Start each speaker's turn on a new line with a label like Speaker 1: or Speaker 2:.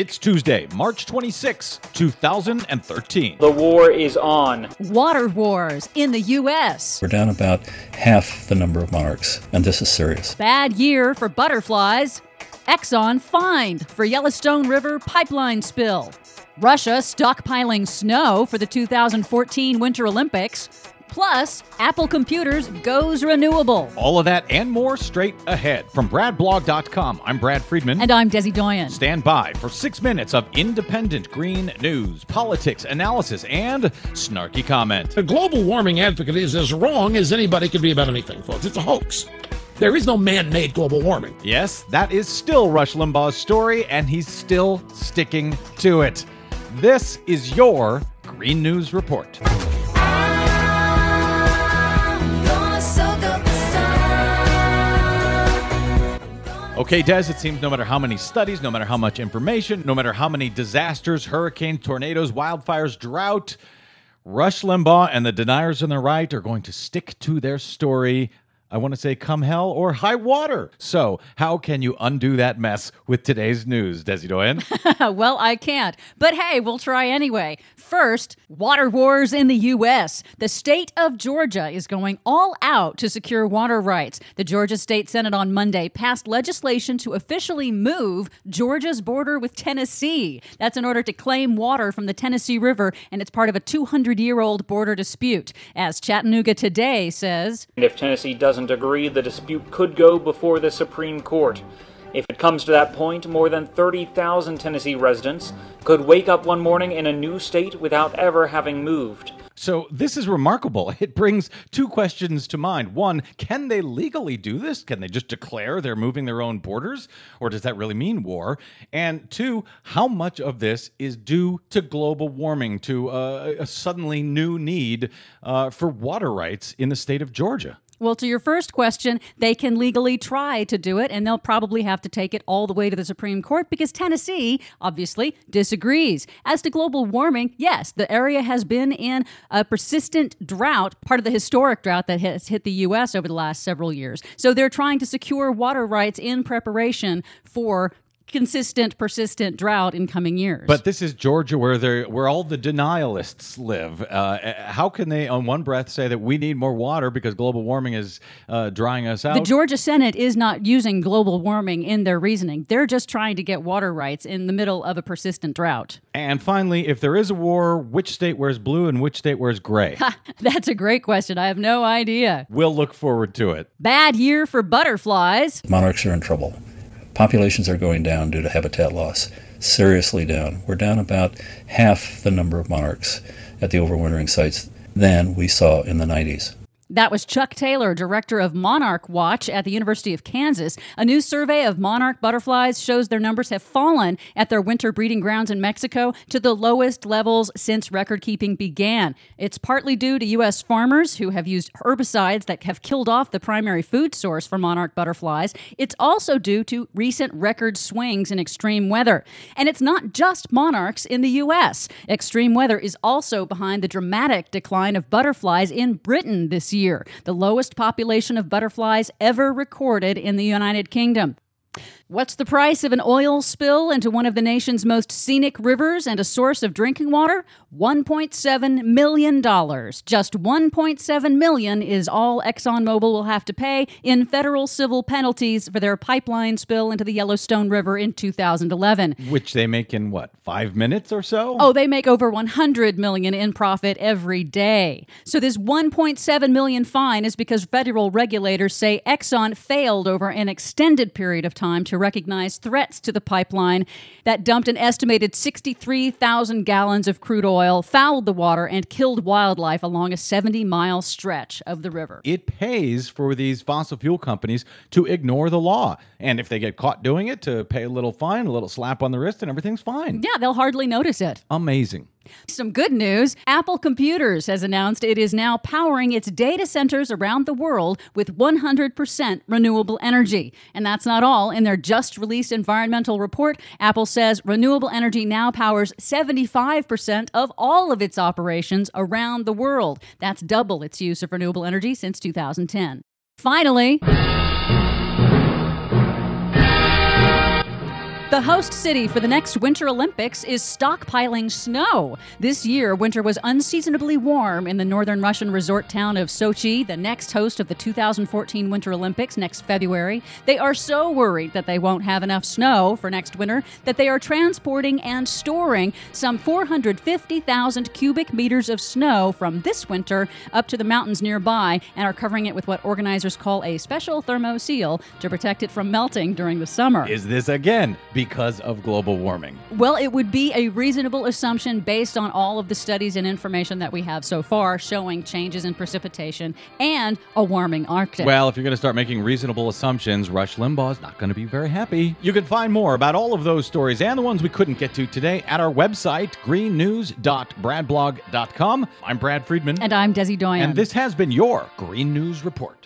Speaker 1: It's Tuesday, March 26, 2013.
Speaker 2: The war is on.
Speaker 3: Water wars in the U.S.
Speaker 4: We're down about half the number of monarchs, and this is serious.
Speaker 3: Bad year for butterflies. Exxon fined for Yellowstone River pipeline spill. Russia stockpiling snow for the 2014 Winter Olympics. Plus, Apple Computers goes renewable.
Speaker 1: All of that and more straight ahead. From BradBlog.com, I'm Brad Friedman.
Speaker 3: And I'm Desi Doyen.
Speaker 1: Stand by for six minutes of independent green news, politics, analysis, and snarky comment.
Speaker 5: A global warming advocate is as wrong as anybody could be about anything, folks. It's a hoax. There is no man made global warming.
Speaker 1: Yes, that is still Rush Limbaugh's story, and he's still sticking to it. This is your Green News Report. Okay, Des, it seems no matter how many studies, no matter how much information, no matter how many disasters, hurricanes, tornadoes, wildfires, drought, Rush Limbaugh and the deniers on the right are going to stick to their story I want to say come hell or high water. So, how can you undo that mess with today's news, Desi Doyen?
Speaker 3: well, I can't. But hey, we'll try anyway. First, water wars in the U.S. The state of Georgia is going all out to secure water rights. The Georgia State Senate on Monday passed legislation to officially move Georgia's border with Tennessee. That's in order to claim water from the Tennessee River, and it's part of a 200 year old border dispute. As Chattanooga Today says,
Speaker 2: If Tennessee doesn't doesn't agree, the dispute could go before the Supreme Court. If it comes to that point, more than 30,000 Tennessee residents could wake up one morning in a new state without ever having moved.
Speaker 1: So this is remarkable. It brings two questions to mind. One, can they legally do this? Can they just declare they're moving their own borders? Or does that really mean war? And two, how much of this is due to global warming, to uh, a suddenly new need uh, for water rights in the state of Georgia?
Speaker 3: Well, to your first question, they can legally try to do it, and they'll probably have to take it all the way to the Supreme Court because Tennessee, obviously, disagrees. As to global warming, yes, the area has been in a persistent drought, part of the historic drought that has hit the U.S. over the last several years. So they're trying to secure water rights in preparation for consistent, persistent drought in coming years.
Speaker 1: But this is Georgia, where they where all the denialists live. Uh, how can they, on one breath, say that we need more water because global warming is uh, drying us out?
Speaker 3: The Georgia Senate is not using global warming in their reasoning. They're just trying to get water rights in the middle of a persistent drought.
Speaker 1: And finally, if there is a war, which state wears blue and which state wears gray?
Speaker 3: That's a great question. I have no idea.
Speaker 1: We'll look forward to it.
Speaker 3: Bad year for butterflies.
Speaker 4: Monarchs are in trouble. Populations are going down due to habitat loss, seriously down. We're down about half the number of monarchs at the overwintering sites than we saw in the 90s.
Speaker 3: That was Chuck Taylor, director of Monarch Watch at the University of Kansas. A new survey of monarch butterflies shows their numbers have fallen at their winter breeding grounds in Mexico to the lowest levels since record keeping began. It's partly due to U.S. farmers who have used herbicides that have killed off the primary food source for monarch butterflies. It's also due to recent record swings in extreme weather. And it's not just monarchs in the U.S., extreme weather is also behind the dramatic decline of butterflies in Britain this year year, the lowest population of butterflies ever recorded in the United Kingdom. What's the price of an oil spill into one of the nation's most scenic rivers and a source of drinking water? $1.7 million. Just 1.7 million is all ExxonMobil will have to pay in federal civil penalties for their pipeline spill into the Yellowstone River in 2011.
Speaker 1: Which they make in what, five minutes or so?
Speaker 3: Oh, they make over 100 million in profit every day. So this 1.7 million fine is because federal regulators say Exxon failed over an extended period of time to recognize threats to the pipeline that dumped an estimated 63,000 gallons of crude oil, fouled the water, and killed wildlife along a 70 mile stretch of the river.
Speaker 1: It pays for these fossil fuel companies to ignore the law. And if they get caught doing it, to pay a little fine, a little slap on the wrist, and everything's fine.
Speaker 3: Yeah, they'll hardly notice it.
Speaker 1: Amazing.
Speaker 3: Some good news Apple Computers has announced it is now powering its data centers around the world with 100% renewable energy. And that's not all. In their just released environmental report, Apple says renewable energy now powers 75% of all of its operations around the world. That's double its use of renewable energy since 2010. Finally, The host city for the next Winter Olympics is stockpiling snow. This year, winter was unseasonably warm in the northern Russian resort town of Sochi, the next host of the 2014 Winter Olympics next February. They are so worried that they won't have enough snow for next winter that they are transporting and storing some 450,000 cubic meters of snow from this winter up to the mountains nearby and are covering it with what organizers call a special thermo seal to protect it from melting during the summer.
Speaker 1: Is this again because of global warming?
Speaker 3: Well, it would be a reasonable assumption based on all of the studies and information that we have so far showing changes in precipitation and a warming Arctic.
Speaker 1: Well, if you're going to start making reasonable assumptions, Rush Limbaugh is not going to be very happy. You can find more about all of those stories and the ones we couldn't get to today at our website, greennews.bradblog.com. I'm Brad Friedman.
Speaker 3: and I'm Desi Doyen.
Speaker 1: and this has been your Green News Report.